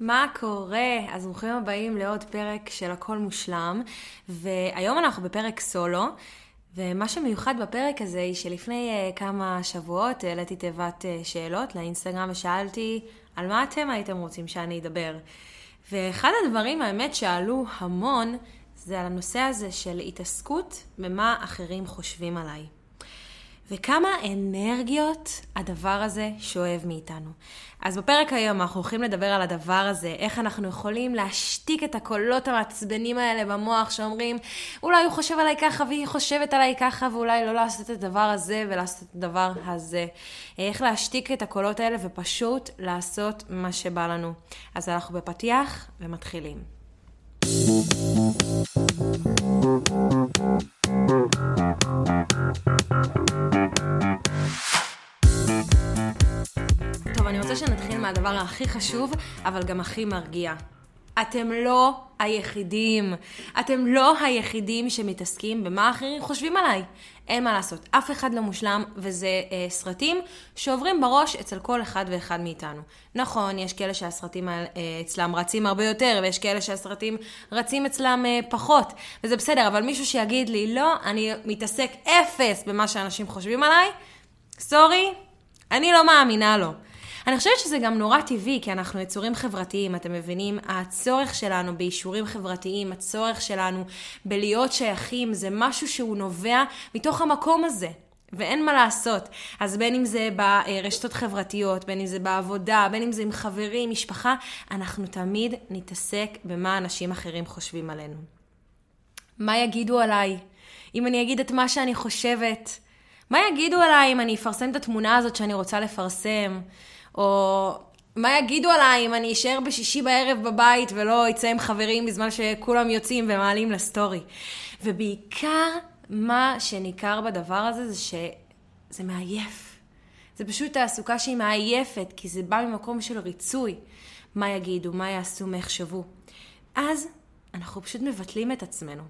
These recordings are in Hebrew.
מה קורה? אז ברוכים הבאים לעוד פרק של הכל מושלם, והיום אנחנו בפרק סולו, ומה שמיוחד בפרק הזה היא שלפני uh, כמה שבועות העליתי תיבת uh, שאלות לאינסטגרם ושאלתי על מה אתם הייתם רוצים שאני אדבר. ואחד הדברים, האמת, שעלו המון, זה על הנושא הזה של התעסקות במה אחרים חושבים עליי. וכמה אנרגיות הדבר הזה שואב מאיתנו. אז בפרק היום אנחנו הולכים לדבר על הדבר הזה, איך אנחנו יכולים להשתיק את הקולות המעצבנים האלה במוח שאומרים, אולי הוא חושב עליי ככה והיא חושבת עליי ככה, ואולי לא לעשות את הדבר הזה ולעשות את הדבר הזה. איך להשתיק את הקולות האלה ופשוט לעשות מה שבא לנו. אז אנחנו בפתיח ומתחילים. טוב, אני רוצה שנתחיל מהדבר הכי חשוב, אבל גם הכי מרגיע. אתם לא היחידים. אתם לא היחידים שמתעסקים במה אחרים חושבים עליי. אין מה לעשות, אף אחד לא מושלם, וזה אה, סרטים שעוברים בראש אצל כל אחד ואחד מאיתנו. נכון, יש כאלה שהסרטים אה, אצלם רצים הרבה יותר, ויש כאלה שהסרטים רצים אצלם אה, פחות, וזה בסדר, אבל מישהו שיגיד לי, לא, אני מתעסק אפס במה שאנשים חושבים עליי, סורי, אני לא מאמינה לו. אני חושבת שזה גם נורא טבעי, כי אנחנו יצורים חברתיים, אתם מבינים? הצורך שלנו באישורים חברתיים, הצורך שלנו בלהיות שייכים, זה משהו שהוא נובע מתוך המקום הזה. ואין מה לעשות. אז בין אם זה ברשתות חברתיות, בין אם זה בעבודה, בין אם זה עם חברים, משפחה, אנחנו תמיד נתעסק במה אנשים אחרים חושבים עלינו. מה יגידו עליי? אם אני אגיד את מה שאני חושבת? מה יגידו עליי אם אני אפרסם את התמונה הזאת שאני רוצה לפרסם? או מה יגידו עליי אם אני אשאר בשישי בערב בבית ולא אצא עם חברים בזמן שכולם יוצאים ומעלים לסטורי. ובעיקר, מה שניכר בדבר הזה זה שזה מעייף. זה פשוט תעסוקה שהיא מעייפת, כי זה בא ממקום של ריצוי. מה יגידו, מה יעשו, מה יחשבו. אז אנחנו פשוט מבטלים את עצמנו.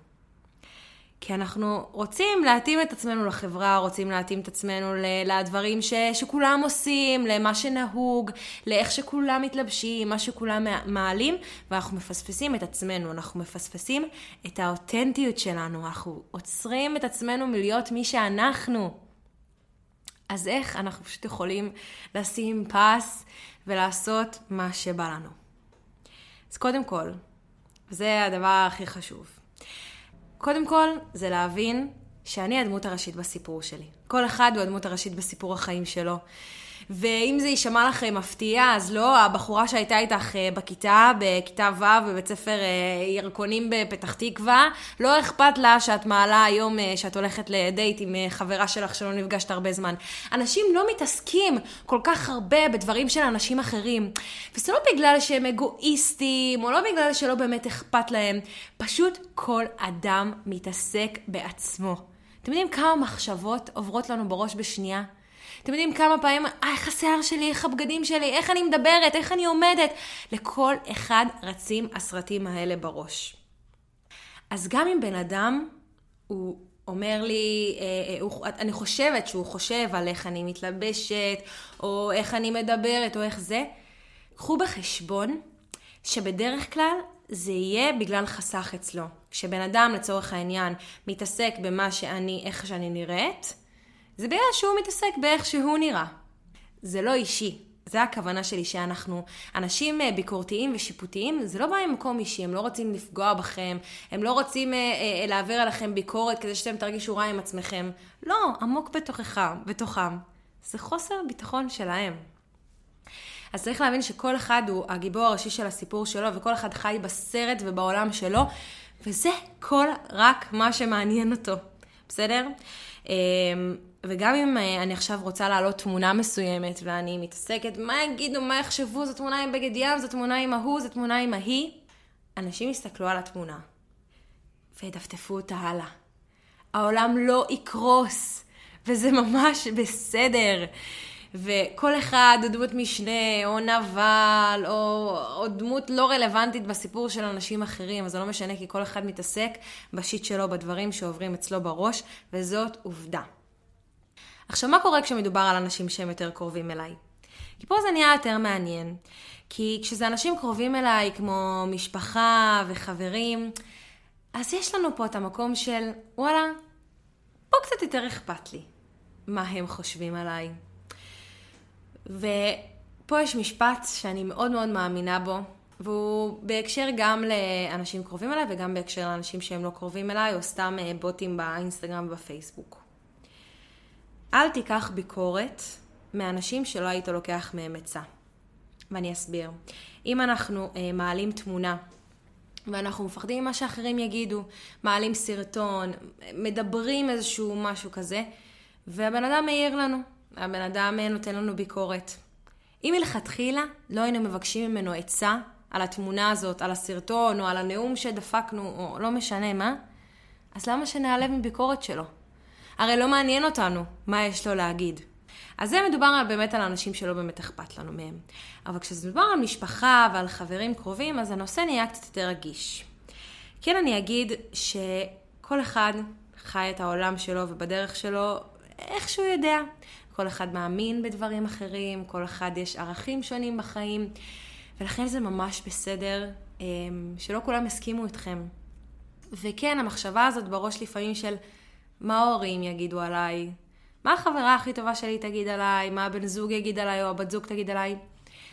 כי אנחנו רוצים להתאים את עצמנו לחברה, רוצים להתאים את עצמנו לדברים ש, שכולם עושים, למה שנהוג, לאיך שכולם מתלבשים, מה שכולם מעלים, ואנחנו מפספסים את עצמנו, אנחנו מפספסים את האותנטיות שלנו, אנחנו עוצרים את עצמנו מלהיות מי שאנחנו. אז איך אנחנו פשוט יכולים לשים פס ולעשות מה שבא לנו? אז קודם כל, זה הדבר הכי חשוב. קודם כל, זה להבין שאני הדמות הראשית בסיפור שלי. כל אחד הוא הדמות הראשית בסיפור החיים שלו. ואם זה יישמע לכם מפתיע, אז לא, הבחורה שהייתה איתך אה, בכיתה, בכיתה ו' בבית ספר אה, ירקונים בפתח תקווה, לא אכפת לה שאת מעלה היום אה, שאת הולכת לדייט עם חברה שלך שלא נפגשת הרבה זמן. אנשים לא מתעסקים כל כך הרבה בדברים של אנשים אחרים. וזה לא בגלל שהם אגואיסטים, או לא בגלל שלא באמת אכפת להם, פשוט כל אדם מתעסק בעצמו. אתם יודעים כמה מחשבות עוברות לנו בראש בשנייה? אתם יודעים כמה פעמים, אה, איך השיער שלי, איך הבגדים שלי, איך אני מדברת, איך אני עומדת. לכל אחד רצים הסרטים האלה בראש. אז גם אם בן אדם, הוא אומר לי, אה, אה, אני חושבת שהוא חושב על איך אני מתלבשת, או איך אני מדברת, או איך זה, קחו בחשבון שבדרך כלל זה יהיה בגלל חסך אצלו. כשבן אדם, לצורך העניין, מתעסק במה שאני, איך שאני נראית, זה בגלל שהוא מתעסק באיך שהוא נראה. זה לא אישי. זה הכוונה שלי, שאנחנו אנשים אה, ביקורתיים ושיפוטיים, זה לא בא ממקום אישי, הם לא רוצים לפגוע בכם, הם לא רוצים אה, אה, להעביר עליכם ביקורת כדי שאתם תרגישו רע עם עצמכם. לא, עמוק בתוכך, בתוכם. זה חוסר ביטחון שלהם. אז צריך להבין שכל אחד הוא הגיבור הראשי של הסיפור שלו, וכל אחד חי בסרט ובעולם שלו, וזה כל רק מה שמעניין אותו, בסדר? וגם אם אה, אני עכשיו רוצה להעלות תמונה מסוימת, ואני מתעסקת, מה יגידו, מה יחשבו, זו תמונה עם בגד ים, זו תמונה עם ההוא, זו תמונה עם ההיא, אנשים יסתכלו על התמונה, וידפדפו אותה הלאה. העולם לא יקרוס, וזה ממש בסדר. וכל אחד הוא דמות משנה, או נבל, או, או דמות לא רלוונטית בסיפור של אנשים אחרים, אז זה לא משנה, כי כל אחד מתעסק בשיט שלו, בדברים שעוברים אצלו בראש, וזאת עובדה. עכשיו, מה קורה כשמדובר על אנשים שהם יותר קרובים אליי? כי פה זה נהיה יותר מעניין. כי כשזה אנשים קרובים אליי, כמו משפחה וחברים, אז יש לנו פה את המקום של, וואלה, פה קצת יותר אכפת לי מה הם חושבים עליי. ופה יש משפט שאני מאוד מאוד מאמינה בו, והוא בהקשר גם לאנשים קרובים אליי וגם בהקשר לאנשים שהם לא קרובים אליי, או סתם אה, בוטים באינסטגרם ובפייסבוק. אל תיקח ביקורת מאנשים שלא היית לוקח מהם עצה. ואני אסביר. אם אנחנו אה, מעלים תמונה ואנחנו מפחדים ממה שאחרים יגידו, מעלים סרטון, מדברים איזשהו משהו כזה, והבן אדם מעיר לנו, הבן אדם אה, נותן לנו ביקורת. אם מלכתחילה לא היינו מבקשים ממנו עצה על התמונה הזאת, על הסרטון, או על הנאום שדפקנו, או לא משנה מה, אז למה שנעלב מביקורת שלו? הרי לא מעניין אותנו מה יש לו להגיד. אז זה מדובר באמת על אנשים שלא באמת אכפת לנו מהם. אבל כשזה מדובר על משפחה ועל חברים קרובים, אז הנושא נהיה קצת יותר רגיש. כן, אני אגיד שכל אחד חי את העולם שלו ובדרך שלו איך שהוא יודע. כל אחד מאמין בדברים אחרים, כל אחד יש ערכים שונים בחיים, ולכן זה ממש בסדר אמ, שלא כולם הסכימו איתכם. וכן, המחשבה הזאת בראש לפעמים של מה ההורים יגידו עליי, מה החברה הכי טובה שלי תגיד עליי, מה הבן זוג יגיד עליי או הבת זוג תגיד עליי.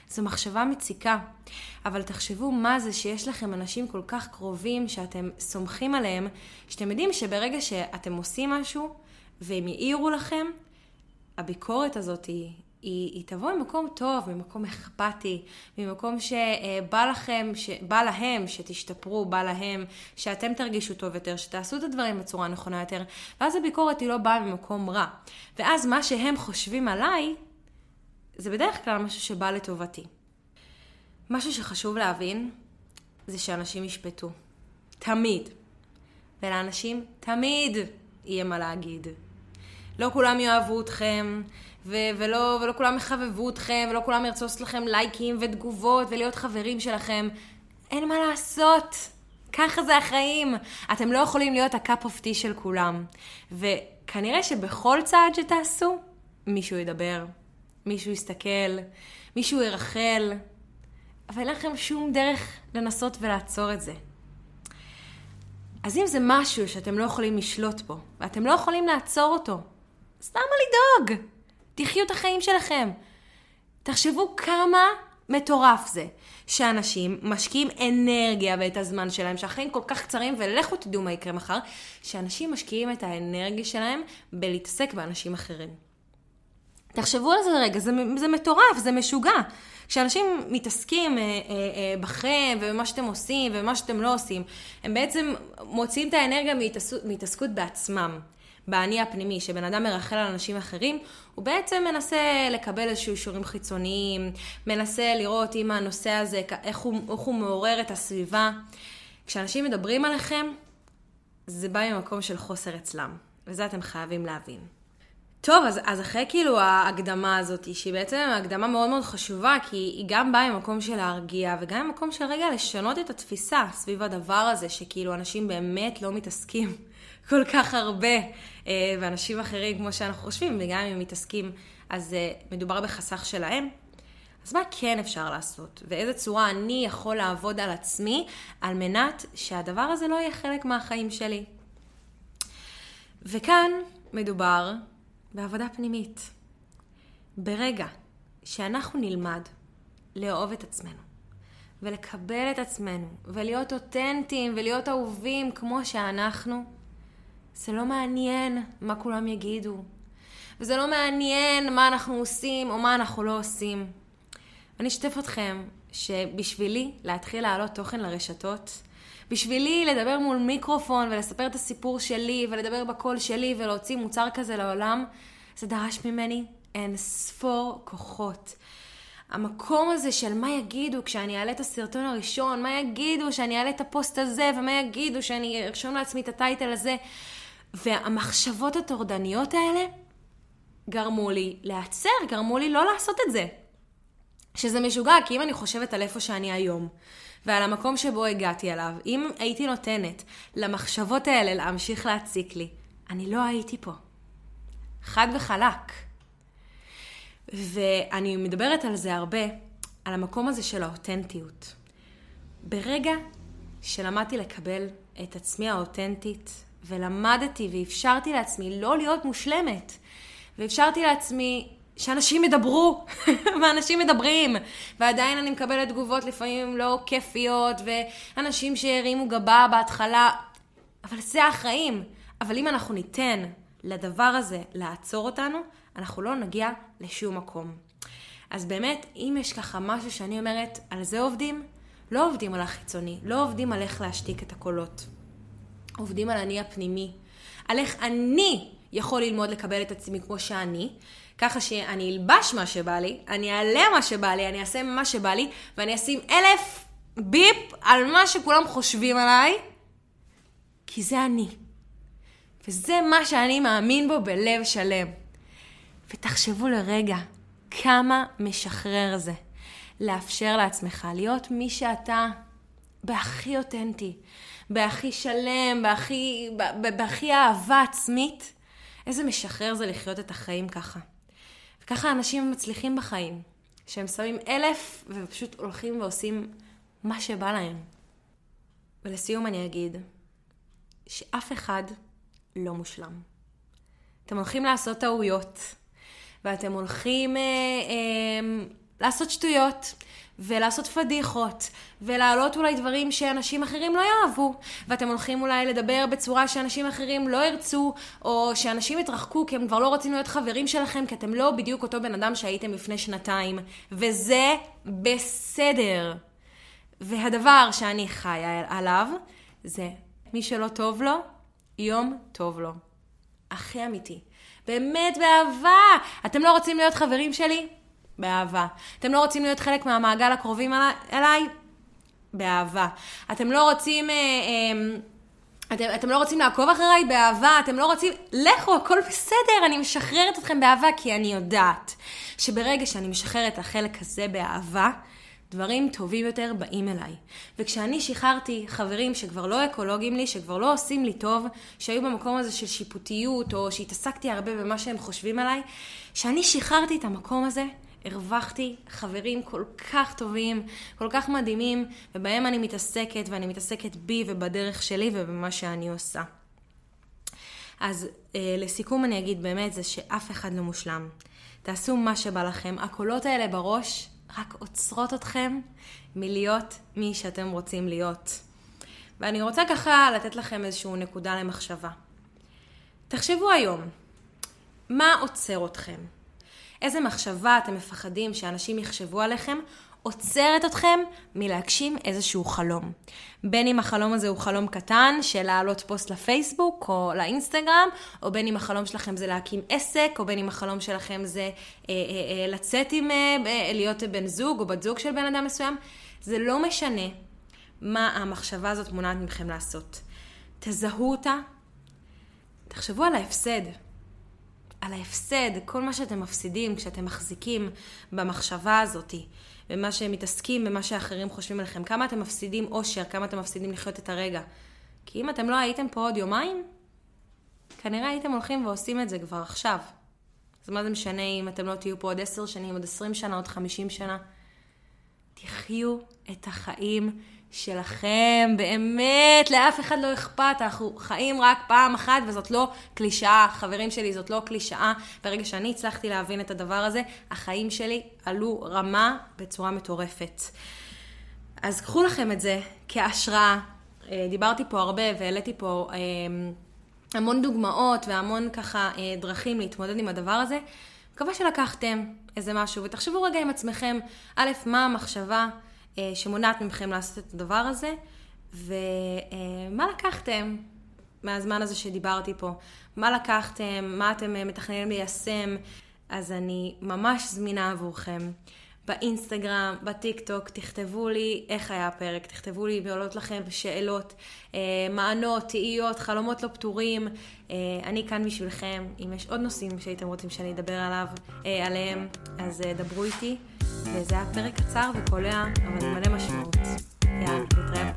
זו מחשבה מציקה, אבל תחשבו מה זה שיש לכם אנשים כל כך קרובים שאתם סומכים עליהם, שאתם יודעים שברגע שאתם עושים משהו והם יעירו לכם, הביקורת הזאת היא, היא, היא תבוא ממקום טוב, ממקום אכפתי, ממקום שבא לכם, בא להם שתשתפרו, בא להם שאתם תרגישו טוב יותר, שתעשו את הדברים בצורה נכונה יותר, ואז הביקורת היא לא באה ממקום רע. ואז מה שהם חושבים עליי, זה בדרך כלל משהו שבא לטובתי. משהו שחשוב להבין, זה שאנשים ישפטו. תמיד. ולאנשים תמיד יהיה מה להגיד. לא כולם יאהבו אתכם, ו- ולא, ולא כולם יחבבו אתכם, ולא כולם ירצו לעשות לכם לייקים ותגובות ולהיות חברים שלכם. אין מה לעשות. ככה זה החיים. אתם לא יכולים להיות ה cup of tea של כולם. וכנראה שבכל צעד שתעשו, מישהו ידבר, מישהו יסתכל, מישהו ירכל, אבל אין לכם שום דרך לנסות ולעצור את זה. אז אם זה משהו שאתם לא יכולים לשלוט בו, ואתם לא יכולים לעצור אותו, אז למה לדאוג? תחיו את החיים שלכם. תחשבו כמה מטורף זה שאנשים משקיעים אנרגיה ואת הזמן שלהם, שהחיים כל כך קצרים, ולכו תדעו מה יקרה מחר, שאנשים משקיעים את האנרגיה שלהם בלהתעסק באנשים אחרים. תחשבו על זה רגע, זה, זה מטורף, זה משוגע. כשאנשים מתעסקים אה, אה, אה, בכם ובמה שאתם עושים ובמה שאתם לא עושים, הם בעצם מוציאים את האנרגיה מהתעסקות בעצמם. באני הפנימי, שבן אדם מרחל על אנשים אחרים, הוא בעצם מנסה לקבל איזשהו אישורים חיצוניים, מנסה לראות אם הנושא הזה, איך הוא, איך הוא מעורר את הסביבה. כשאנשים מדברים עליכם, זה בא ממקום של חוסר אצלם, וזה אתם חייבים להבין. טוב, אז, אז אחרי כאילו ההקדמה הזאת, שהיא בעצם הקדמה מאוד מאוד חשובה, כי היא גם באה ממקום של להרגיע, וגם ממקום של רגע לשנות את התפיסה סביב הדבר הזה, שכאילו אנשים באמת לא מתעסקים כל כך הרבה, אה, ואנשים אחרים, כמו שאנחנו חושבים, וגם אם הם מתעסקים, אז אה, מדובר בחסך שלהם. אז מה כן אפשר לעשות? ואיזה צורה אני יכול לעבוד על עצמי על מנת שהדבר הזה לא יהיה חלק מהחיים שלי? וכאן מדובר בעבודה פנימית. ברגע שאנחנו נלמד לאהוב את עצמנו, ולקבל את עצמנו, ולהיות אותנטיים, ולהיות אהובים כמו שאנחנו, זה לא מעניין מה כולם יגידו. וזה לא מעניין מה אנחנו עושים או מה אנחנו לא עושים. אני אשתף אתכם שבשבילי להתחיל להעלות תוכן לרשתות, בשבילי לדבר מול מיקרופון ולספר את הסיפור שלי ולדבר בקול שלי ולהוציא מוצר כזה לעולם, זה דרש ממני אין ספור כוחות. המקום הזה של מה יגידו כשאני אעלה את הסרטון הראשון, מה יגידו שאני אעלה את הפוסט הזה, ומה יגידו שאני ארשום לעצמי את הטייטל הזה. והמחשבות הטורדניות האלה גרמו לי להיעצר, גרמו לי לא לעשות את זה. שזה משוגע, כי אם אני חושבת על איפה שאני היום, ועל המקום שבו הגעתי אליו, אם הייתי נותנת למחשבות האלה להמשיך להציק לי, אני לא הייתי פה. חד וחלק. ואני מדברת על זה הרבה, על המקום הזה של האותנטיות. ברגע שלמדתי לקבל את עצמי האותנטית, ולמדתי ואפשרתי לעצמי לא להיות מושלמת, ואפשרתי לעצמי שאנשים ידברו, ואנשים מדברים, ועדיין אני מקבלת תגובות לפעמים לא כיפיות, ואנשים שהרימו גבה בהתחלה, אבל זה החיים. אבל אם אנחנו ניתן לדבר הזה לעצור אותנו, אנחנו לא נגיע לשום מקום. אז באמת, אם יש ככה משהו שאני אומרת, על זה עובדים, לא עובדים על החיצוני, לא עובדים על איך להשתיק את הקולות. עובדים על אני הפנימי. על איך אני יכול ללמוד לקבל את עצמי כמו שאני, ככה שאני אלבש מה שבא לי, אני אעלה מה שבא לי, אני אעשה מה שבא לי, ואני אשים אלף ביפ על מה שכולם חושבים עליי, כי זה אני. וזה מה שאני מאמין בו בלב שלם. ותחשבו לרגע, כמה משחרר זה. לאפשר לעצמך להיות מי שאתה בהכי אותנטי, בהכי שלם, בהכי, בהכי אהבה עצמית. איזה משחרר זה לחיות את החיים ככה. וככה אנשים מצליחים בחיים, שהם שמים אלף ופשוט הולכים ועושים מה שבא להם. ולסיום אני אגיד שאף אחד לא מושלם. אתם הולכים לעשות טעויות, ואתם הולכים אה, אה, לעשות שטויות, ולעשות פדיחות, ולהעלות אולי דברים שאנשים אחרים לא יאהבו, ואתם הולכים אולי לדבר בצורה שאנשים אחרים לא ירצו, או שאנשים יתרחקו כי הם כבר לא רוצים להיות חברים שלכם, כי אתם לא בדיוק אותו בן אדם שהייתם לפני שנתיים, וזה בסדר. והדבר שאני חיה עליו, זה מי שלא טוב לו, יום טוב לו. הכי אמיתי. באמת באהבה. אתם לא רוצים להיות חברים שלי? באהבה. אתם לא רוצים להיות חלק מהמעגל הקרובים אליי? באהבה. אתם לא רוצים... אה, אה, אתם, אתם לא רוצים לעקוב אחריי באהבה, אתם לא רוצים... לכו, הכל בסדר, אני משחררת אתכם באהבה, כי אני יודעת שברגע שאני משחררת את החלק הזה באהבה, דברים טובים יותר באים אליי. וכשאני שחררתי חברים שכבר לא אקולוגיים לי, שכבר לא עושים לי טוב, שהיו במקום הזה של שיפוטיות, או שהתעסקתי הרבה במה שהם חושבים עליי, כשאני שחררתי את המקום הזה, הרווחתי חברים כל כך טובים, כל כך מדהימים, ובהם אני מתעסקת, ואני מתעסקת בי ובדרך שלי ובמה שאני עושה. אז אה, לסיכום אני אגיד באמת זה שאף אחד לא מושלם. תעשו מה שבא לכם. הקולות האלה בראש רק עוצרות אתכם מלהיות מי שאתם רוצים להיות. ואני רוצה ככה לתת לכם איזושהי נקודה למחשבה. תחשבו היום, מה עוצר אתכם? איזה מחשבה אתם מפחדים שאנשים יחשבו עליכם, עוצרת אתכם מלהגשים איזשהו חלום. בין אם החלום הזה הוא חלום קטן של להעלות פוסט לפייסבוק או לאינסטגרם, או בין אם החלום שלכם זה להקים עסק, או בין אם החלום שלכם זה אה, אה, אה, לצאת עם, אה, אה, להיות בן זוג או בת זוג של בן אדם מסוים. זה לא משנה מה המחשבה הזאת מונעת מכם לעשות. תזהו אותה, תחשבו על ההפסד. על ההפסד, כל מה שאתם מפסידים כשאתם מחזיקים במחשבה הזאתי, במה שהם מתעסקים, במה שאחרים חושבים עליכם. כמה אתם מפסידים אושר, כמה אתם מפסידים לחיות את הרגע. כי אם אתם לא הייתם פה עוד יומיים, כנראה הייתם הולכים ועושים את זה כבר עכשיו. אז מה זה משנה אם אתם לא תהיו פה עוד עשר שנים, עוד עשרים שנה, עוד חמישים שנה? תחיו את החיים שלכם, באמת, לאף אחד לא אכפת, אנחנו חיים רק פעם אחת וזאת לא קלישאה, חברים שלי, זאת לא קלישאה. ברגע שאני הצלחתי להבין את הדבר הזה, החיים שלי עלו רמה בצורה מטורפת. אז קחו לכם את זה כהשראה. אה, דיברתי פה הרבה והעליתי פה אה, המון דוגמאות והמון ככה אה, דרכים להתמודד עם הדבר הזה. מקווה שלקחתם איזה משהו ותחשבו רגע עם עצמכם, א', מה המחשבה שמונעת מכם לעשות את הדבר הזה, ומה לקחתם מהזמן הזה שדיברתי פה? מה לקחתם? מה אתם אה, מתכננים ליישם? אז אני ממש זמינה עבורכם. באינסטגרם, בטיק טוק, תכתבו לי איך היה הפרק, תכתבו לי ועולות לכם שאלות, אה, מענות, תהיות, חלומות לא פתורים. אה, אני כאן בשבילכם. אם יש עוד נושאים שהייתם רוצים שאני אדבר עליו, אה, עליהם, אז אה, דברו איתי. וזה היה פרק קצר וקולע, אבל מלא משמעות. יאללה, נתראה